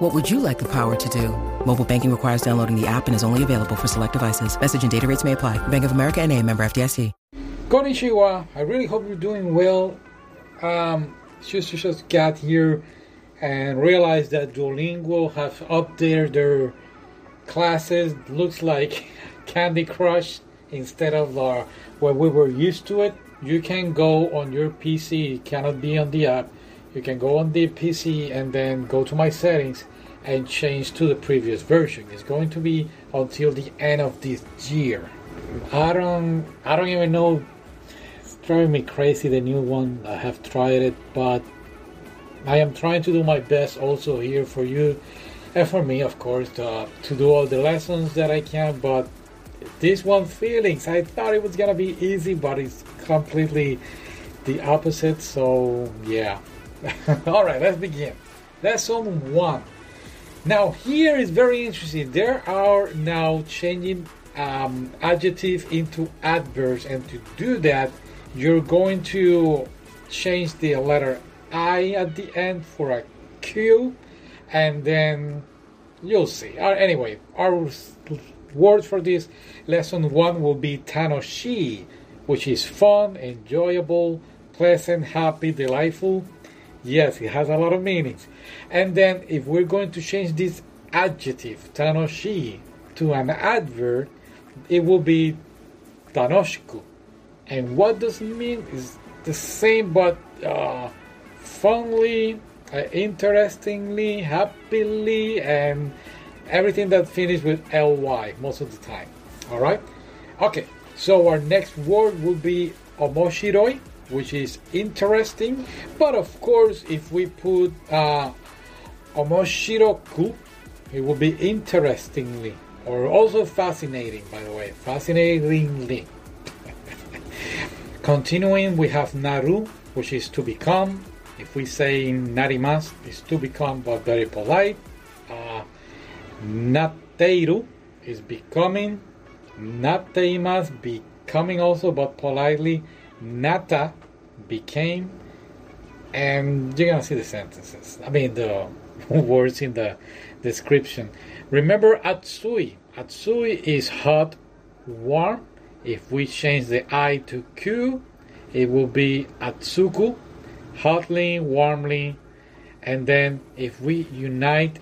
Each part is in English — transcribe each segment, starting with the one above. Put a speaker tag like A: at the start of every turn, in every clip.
A: What would you like the power to do? Mobile banking requires downloading the app and is only available for select devices. Message and data rates may apply. Bank of America and a member FDIC.
B: Konnichiwa. I really hope you're doing well. Um, just just got here and realized that Duolingo have updated their classes. Looks like Candy Crush instead of uh, what we were used to it. You can go on your PC. It cannot be on the app. You can go on the PC and then go to my settings and change to the previous version. It's going to be until the end of this year. I don't I don't even know it's driving me crazy the new one. I have tried it but I am trying to do my best also here for you and for me of course to, to do all the lessons that I can but this one feelings I thought it was gonna be easy but it's completely the opposite so yeah all right let's begin. Lesson one. Now here is very interesting. There are now changing um, adjective into adverbs and to do that you're going to change the letter I at the end for a Q and then you'll see. Uh, anyway our word for this lesson one will be tanoshi which is fun enjoyable pleasant happy delightful yes it has a lot of meanings and then if we're going to change this adjective tanoshi to an adverb it will be tanoshiku. And what does it mean is the same but uh, funly, uh, interestingly, happily, and everything that finishes with ly most of the time. All right? Okay, so our next word will be omoshiroi, which is interesting. But of course, if we put uh, omoshiroku, it would be interestingly or also fascinating, by the way, fascinatingly. Continuing, we have naru, which is to become. If we say narimas, it's to become, but very polite. Uh, nateiru is becoming. Nateimas, becoming also, but politely. Nata, became. And you're gonna see the sentences. I mean, the words in the description. Remember Atsui. Atsui is hot, warm. If we change the I to Q, it will be Atsuku, hotly, warmly. And then if we unite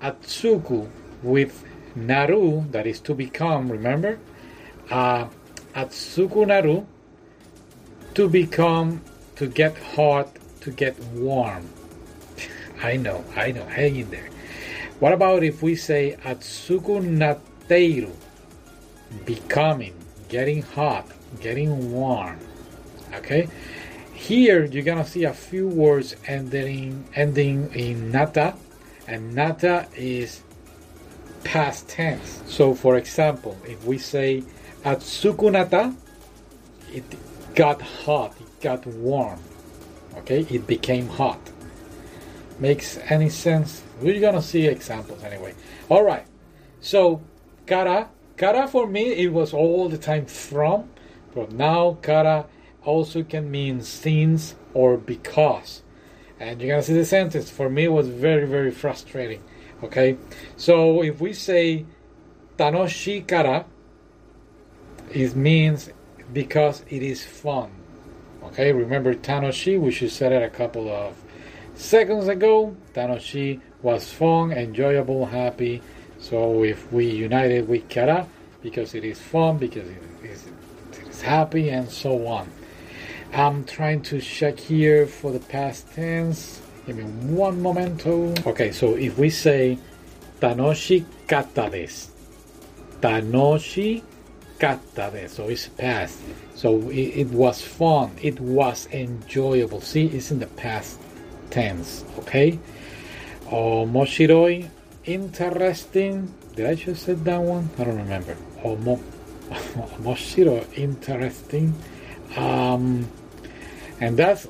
B: Atsuku with Naru, that is to become, remember? Uh, Atsuku Naru, to become, to get hot, to get warm. I know, I know, hang in there. What about if we say Atsuku Nateiru, becoming, getting hot, getting warm? Okay, here you're gonna see a few words ending ending in nata, and nata is past tense. So, for example, if we say Atsuku Nata, it got hot, it got warm. Okay, it became hot makes any sense. We're gonna see examples anyway. All right. So kara, kara for me it was all the time from, but now kara also can mean since or because. And you're gonna see the sentence. For me, it was very very frustrating. Okay. So if we say tanoshi kara, it means because it is fun. Okay. Remember tanoshi? We should said it a couple of seconds ago. Tanoshi was fun, enjoyable, happy. So if we united with Kara, because it is fun, because it is, it is happy, and so on. I'm trying to check here for the past tense. Give me one momento. Okay, so if we say Tanoshi kata desu. Tanoshi kata desu. So it's past. So it, it was fun. It was enjoyable. See, it's in the past tense. Okay. Omoshiroi, interesting. Did I just say that one? I don't remember. Omo, Moshiro, interesting. Um, and that's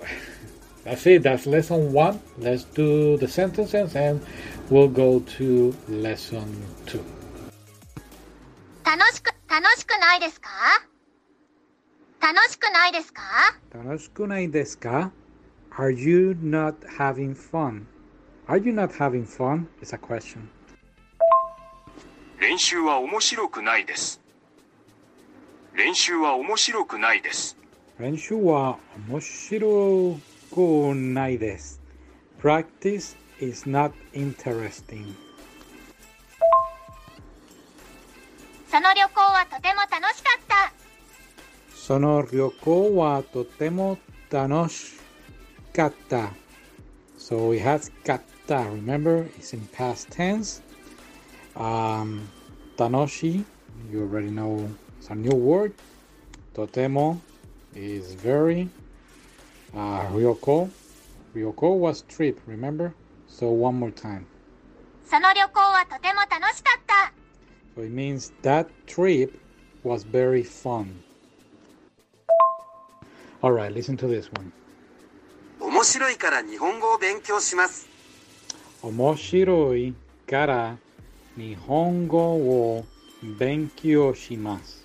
B: that's it. That's lesson one. Let's do the sentences and we'll go to lesson two.
C: 楽しく、 楽しくないですか楽しくないですか
B: Taraskunai desu ka? Are you not having fun? Are you not having fun? Is a question.
D: 練習は面白くないです。練習は面白くないです。
B: Renshu wa omoshiro kunai desu. Practice is not interesting.
C: その旅行はとても楽しかった。
B: Sono ryoko wa totemo tanoshikatta. So it has katta. Remember, it's in past tense. Um, tanoshi, you already know it's a new word. Totemo is very. Uh, ryoko, ryoko was trip. Remember? So one more time.
C: その旅行はとても楽しかった。
B: So it means that trip was very fun. All right, listen to this one.
E: 面白いから日本語を勉強します。
B: Omoshiroi kara nihongo wo benkyou shimasu.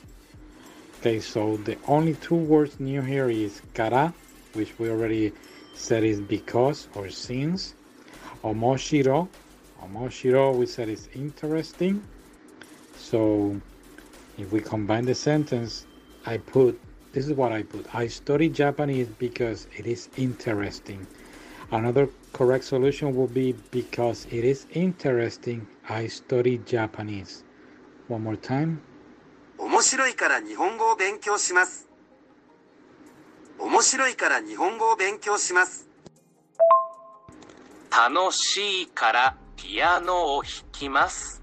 B: Okay, so the only two words new here is kara, which we already said is because or since. Omoshiro, omoshiro we said is interesting. So if we combine the sentence, I put this is what I put. I study Japanese because it is interesting. Another correct solution will be because it is interesting. I study Japanese. One more time.
E: 面白いから日本語を勉強します。面白いから日本語を勉強します。
D: 楽しいからピアノを弾きます。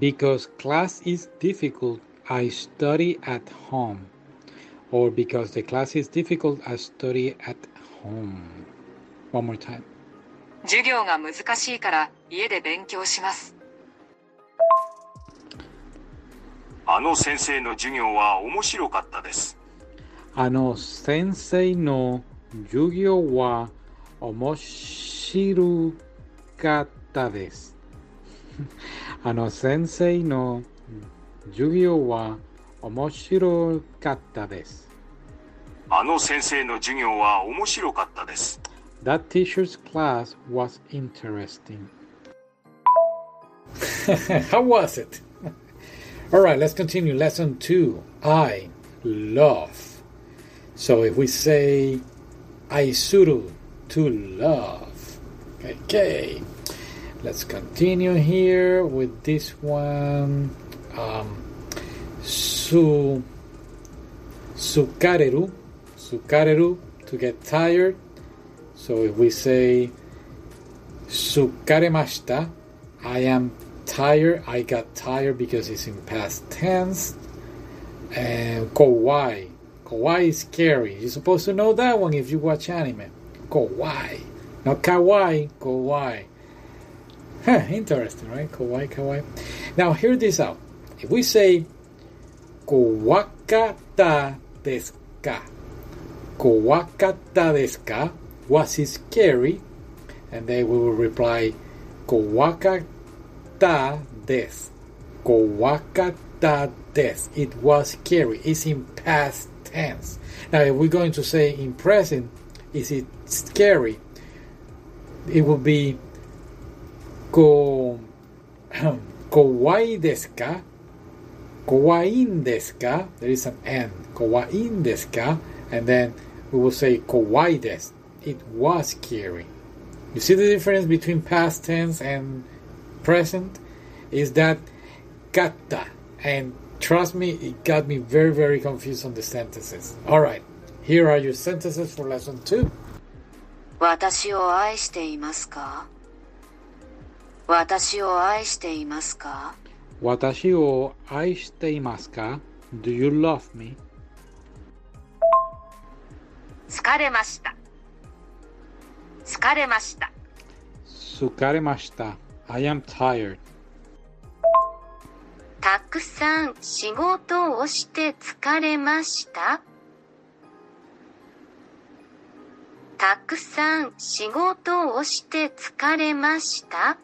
B: Because class is difficult, I study at home. Or because the class is difficult, I study at home. One more time.
F: 授業が難しいから家で勉強します。
D: あの先生の授業は面白かったです。
B: あの先生の授業は面白かったです。あの先生の授業は面白かったです。
D: あの先生の授業は面白かったです。
B: That teacher's class was interesting. How was it? All right, let's continue. Lesson two. I love. So if we say aisuru, to love. Okay. Let's continue here with this one. Um, su sukareru, sukareru to get tired. So if we say sukaremashita, I am tired. I got tired because it's in past tense. And kawaii. Kawaii is scary. You're supposed to know that one if you watch anime. Kawaii. Not kawaii, kawaii. Huh, interesting, right? Kawaii, kawaii. Now, hear this out. If we say kowakata desu ka, kowakata desu was it scary? And then we will reply kowakata desu. Kowakata desu. It was scary. It's in past tense. Now, if we're going to say in present, is it scary? It will be ko kawaii desu ka? Kawaii desu ka? There is an N. Kawaii desu ka? And then we will say kawaii desu. It was scary. You see the difference between past tense and present? Is that kata and Trust me, it got me very, very confused on the sentences. All right, here are your sentences for lesson two.
F: 私を愛していますか 私を愛していますか？
B: 私を愛していますか？Do you love me?
F: 疲れました疲れました
B: 疲れました。I am tired.
C: たくさん仕事をして疲れました？たくさん仕事をして疲れました？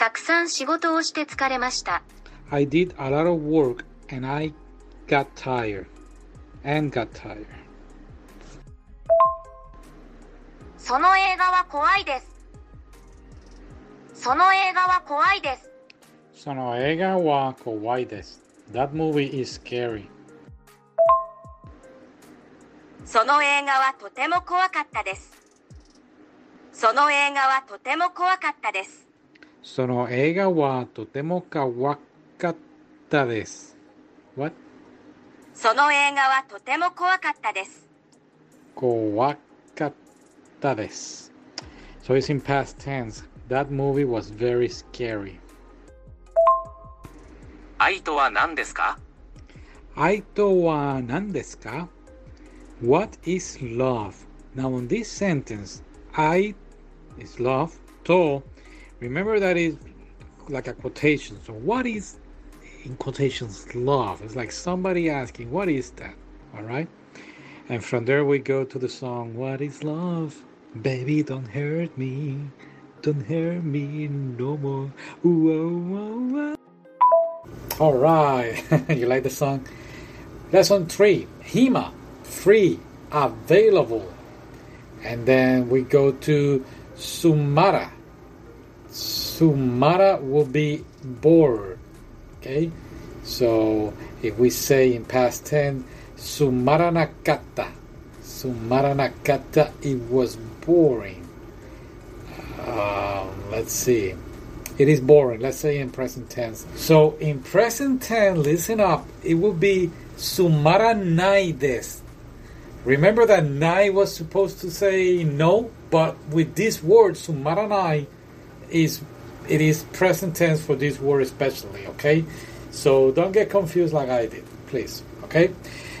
C: たくさん仕事をして疲れました
B: I did a lot of work and I got tired. And got tired.
C: その映画は怖いですその映画は怖いです
B: その映画は怖いです。That movie is scary.
C: その映画はとても怖かったですその映画はとても怖かったです
B: その映画はとても怖かったです。What?
C: その映画はとても怖かったです
B: 怖かったです。So it's in past tense. That movie was very scary.
D: 愛とは何ですか
B: 愛とは何ですか What is love? Now, in this sentence, I is love, to, remember that is like a quotation. So, what is in quotations love? It's like somebody asking, What is that? All right. And from there, we go to the song, What is love? Baby, don't hurt me. Don't hurt me no more. Whoa, oh, whoa, oh, oh. whoa. All right. you like the song? Lesson 3 HEMA, free, available. And then we go to Sumara. Sumara will be bored. Okay? So if we say in past tense, Sumara nakata. Sumara nakata, it was boring. Um, let's see. It is boring. Let's say in present tense. So in present tense, listen up. It will be sumara nai. Remember that nai was supposed to say no, but with this word sumara nai is it is present tense for this word especially. Okay, so don't get confused like I did, please. Okay.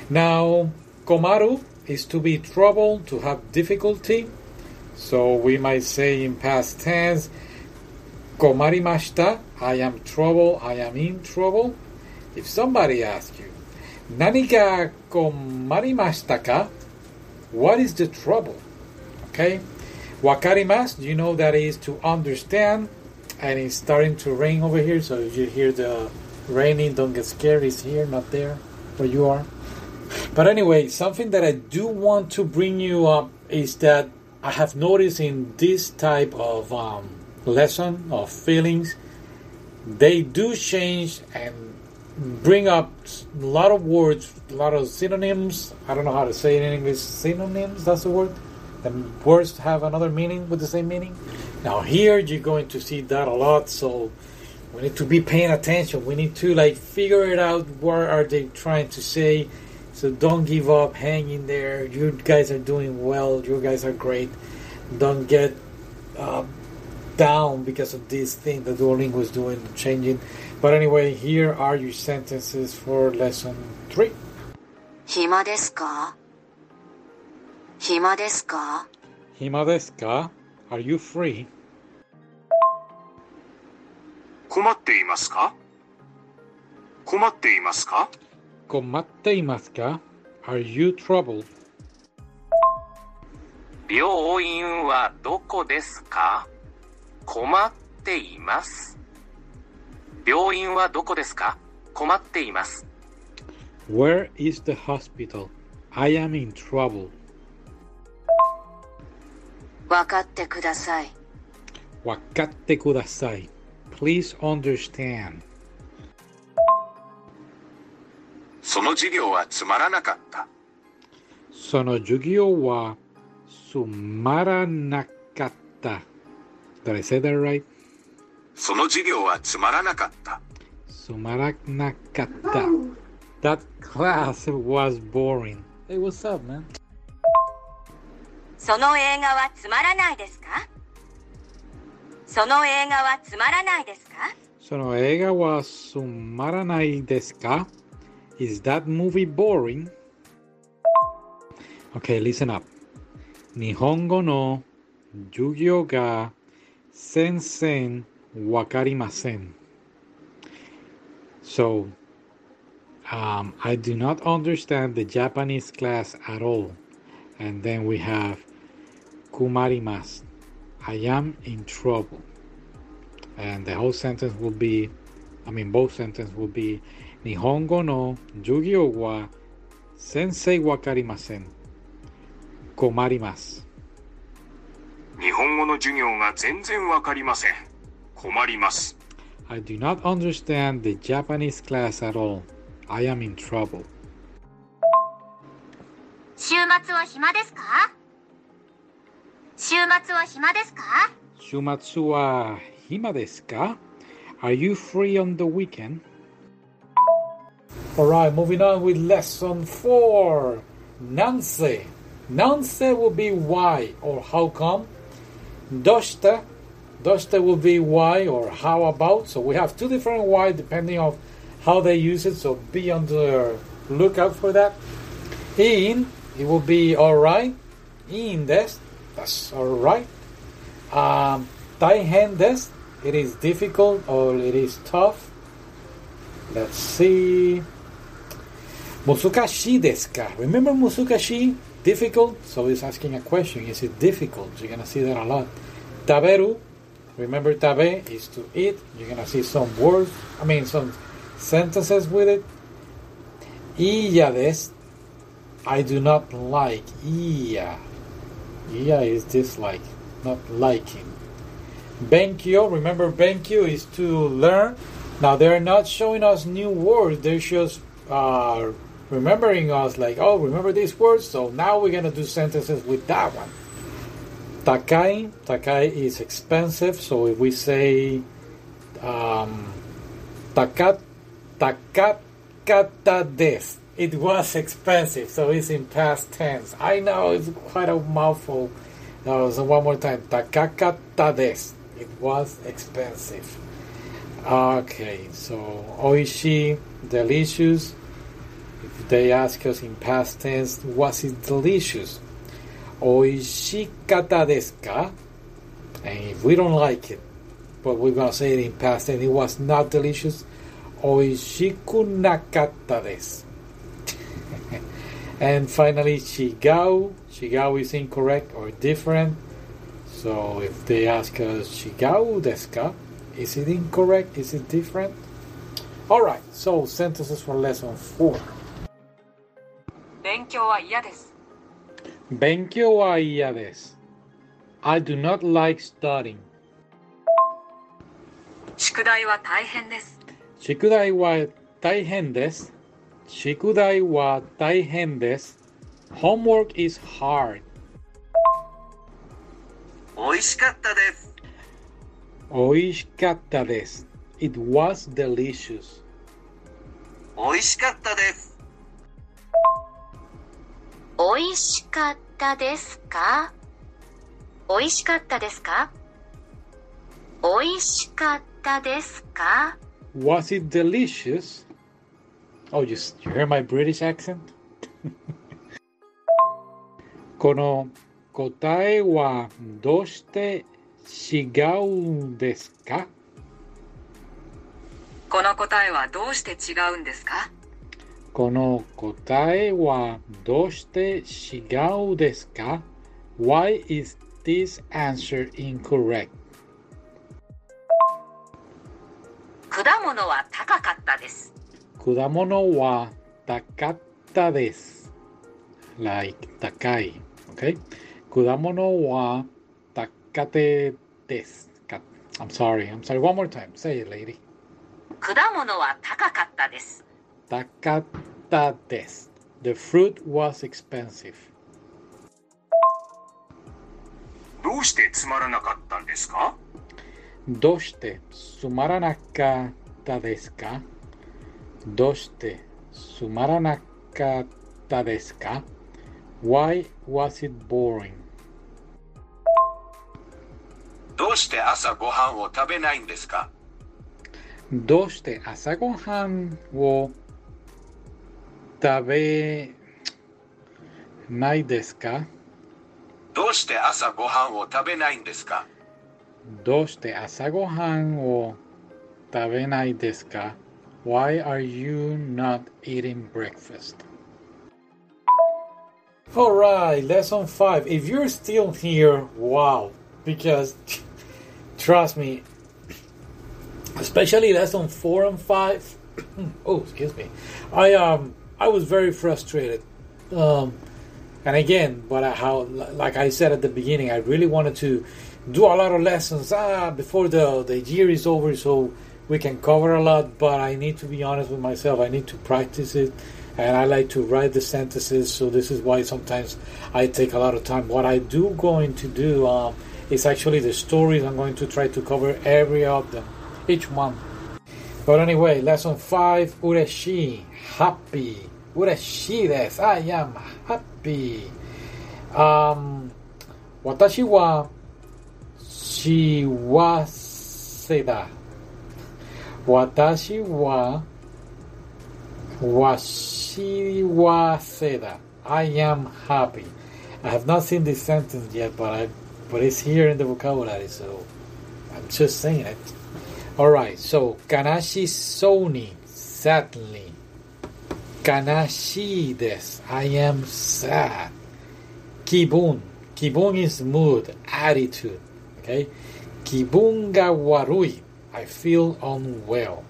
B: Now komaru is to be troubled, to have difficulty. So we might say in past tense. Komarimashita, I am trouble, I am in trouble. If somebody asks you, Nani ga komarimashita ka? What is the trouble? Okay? Wakarimasu, you know that is to understand, and it's starting to rain over here, so if you hear the raining, don't get scared, it's here, not there, where you are. But anyway, something that I do want to bring you up is that I have noticed in this type of um, lesson of feelings, they do change and bring up a lot of words, a lot of synonyms. I don't know how to say it in English. Synonyms, that's the word The words have another meaning with the same meaning. Now here you're going to see that a lot, so we need to be paying attention. We need to like figure it out. What are they trying to say? So don't give up. Hang in there. You guys are doing well. You guys are great. Don't get uh, down because of this thing that Duolingo is doing, changing. But anyway, here are your sentences for lesson three.
F: 暇ですか 暇ですか
B: Hima desu ka? Are you free?
G: 困っていますか困っていますか
B: Komatte imasu ka? Are you troubled?
D: 病院はどこですか困っています。病院はどこですか困っています。
B: Where is the hospital? I am in trouble.
F: 分かってください
B: Wakatte kudasai. Please understand.
G: その授業はつまらなかった。
B: Sono jugyo wa sumaranakatta. Did I say that right?
G: その授業はつまらなかった。
B: sumaranakata. That class was boring. Hey, what's up, man?
C: その映画はつまらないですかその映画はつまらないですか
B: その映画はつまらないですか Is that movie boring? Okay, listen up. 日本語の授業が全然わかりません。So, um, I do not understand the Japanese class at all. And then we have kumarimasu. I am in trouble. And the whole sentence will be, I mean, both sentences will be, Nihongo no jugyo wa sensei wakarimasen. Komarimasu.
G: 日本語の授業が全然わかりません。困ります。
B: I do not understand the Japanese class at all. I am in trouble.
C: 週末は暇ですか週末は暇ですか
B: Shumatsu wa hima desu ka? Are you free on the weekend? Alright, moving on with lesson 4. Nanse. Nanse will be why or how come. Doshita. Doshita will be why or how about. So we have two different why depending on how they use it. So be on the lookout for that. In, it will be alright. In des, alright. Um, taihen des, it is difficult or it is tough. Let's see. Musukashi desu ka? Remember musukashi? Difficult? So it's asking a question. Is it difficult? You're gonna see that a lot. Taberu. Remember tabe is to eat. You're gonna see some words. I mean some sentences with it. Iya desu. I do not like. Iya. Iya is dislike, not liking. Benkyo, remember Benkyo is to learn. Now they're not showing us new words, they're just uh, remembering us like, oh, remember these words? So now we're gonna do sentences with that one. Takai, Takai is expensive, so if we say um, Takat, Takakata des, it was expensive, so it's in past tense. I know it's quite a mouthful. No, so one more time. Takakata des. It was expensive. Okay, so oishi, delicious. If they ask us in past tense, was it delicious? Oishikata desu ka? And if we don't like it, but we're gonna say it in past tense, it was not delicious. Oishiku nakatta desu. and finally, shigao. Shigao is incorrect or different. So if they ask us shigao desu ka? Is it incorrect? Is it different? All right. So sentences for lesson four.
F: 勉強は嫌です。
B: Benkyo wa iya desu. I do not like studying.
F: 宿題は大変です。
B: Shikudai 宿題は大変です。ホームワークイズ is ド
E: 美味しかったです。
B: 美味しかったです。
E: It 美味しかったです。
C: 美味しかったですか？美味しかったですか？美味しかったですか？
B: Oh, you, you hear my British accent? この答えはどうして違うですか？
F: この答えはどうして違うんですか？
B: この答えはどうして違うですか？Why is this answer incorrect?
C: 果物は高かったです。
B: 果物は高かったです。like 高い。Okay? 果物は高てです。か I'm sorry. I'm sorry. One more time. Say it, lady.
C: 果物は高かったです。
B: 高かったです。The fruit was expensive.
G: どうしてつまらなかったんですか？
B: どうしてつまらなかったですか？どうしてつまらなかったですか ?Why was it boring?
H: どうして朝ごはんを食べないんですか
B: どうして朝ごはんを食べないですか
H: どうして朝ごはんを食べないんですか
B: どうして朝ごはんを食べないですか Why are you not eating breakfast? Alright, lesson 5. If you're still here, wow. Because, trust me, especially lesson 4 and 5, oh, excuse me, I, um, I was very frustrated. Um, and again, but I, how, like I said at the beginning, I really wanted to do a lot of lessons ah, before the, the year is over so we can cover a lot, but I need to be honest with myself. I need to practice it, and I like to write the sentences. So this is why sometimes I take a lot of time. What I do going to do um, is actually the stories. I'm going to try to cover every of them, each one. But anyway, lesson five: ureshi, happy. Ureshi des. I am happy. Um, watashi wa shiwaseda. Watashi wa washi Washiwaseda. I am happy. I have not seen this sentence yet, but I, but it's here in the vocabulary, so I'm just saying it. All right. So kanashi sony. sadly. Kanashi des. I am sad. Kibun. Kibun is mood, attitude. Okay. Kibun ga warui. I feel unwell.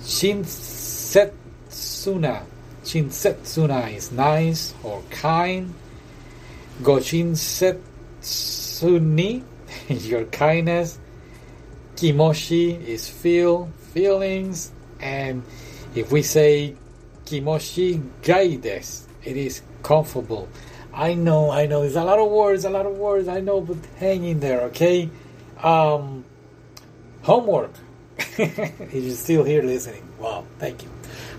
B: Shinsetsuna. Shinsetsuna is nice or kind. Goshinsetsuni, your kindness. Kimoshi is feel, feelings. And if we say Kimoshi Gaides, it is comfortable. I know, I know, it's a lot of words, a lot of words, I know, but hang in there, okay? Um, homework. you're still here listening, wow, thank you.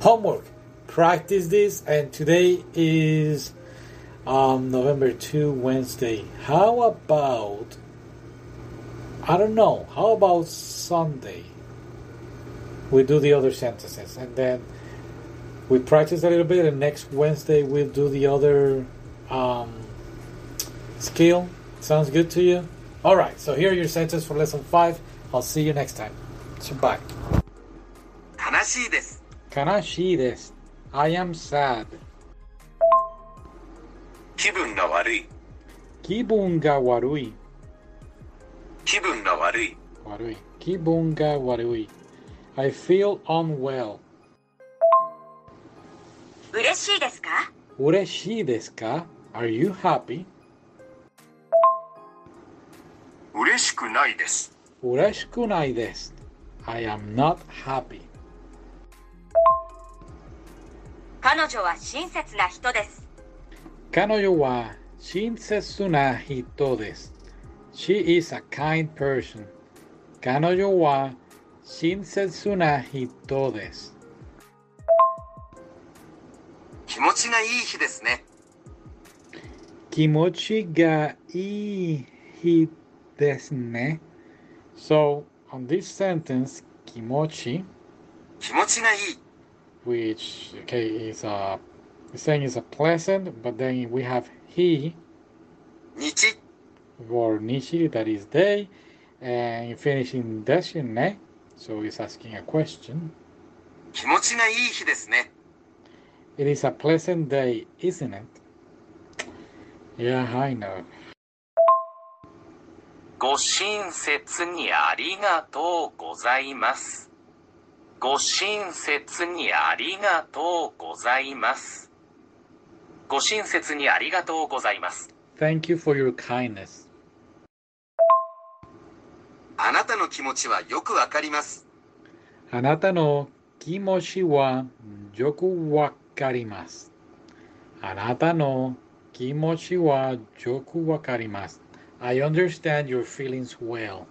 B: Homework. Practice this, and today is um, November 2, Wednesday. How about, I don't know, how about Sunday? We do the other sentences, and then we practice a little bit, and next Wednesday we'll do the other um, skill. Sounds good to you? All right, so here are your sentences for lesson 5. I'll see you next time. So bye.
E: 悲しいです。
B: 悲しいです。I am sad.
H: 気分が悪い。
B: 気分が悪い。
H: 気分が悪い。
B: 悪い。気分が悪い。I feel unwell.
C: 嬉しいですか？
B: 嬉しいですか ?Are you happy?
G: 嬉しくないです。
B: 嬉しくないです。I am not happy.
C: 彼女は親切な人です。
B: 彼女は親切な人です。She is a kind person. 彼女は親切な人です。
E: 気持ちがいい日ですね。
B: 気持ちがいい日ですね。So on this sentence,
E: kimochi,
B: which okay is uh, a saying is a pleasant, but then we have he,
E: nichi,
B: or nichi that is day, and you finish in ne, so it's asking a question. It is a pleasant day, isn't it? Yeah, I know.
D: ご親切にありがとうございます。ご親切にありがとうございます。ご親切にありがとうございます。
B: Thank you for your kindness.
E: あなたの気持ちはよくわかります。
B: あなたの気持ちはよくわかります。あなたの気持ちはよくわかります。I understand your feelings well.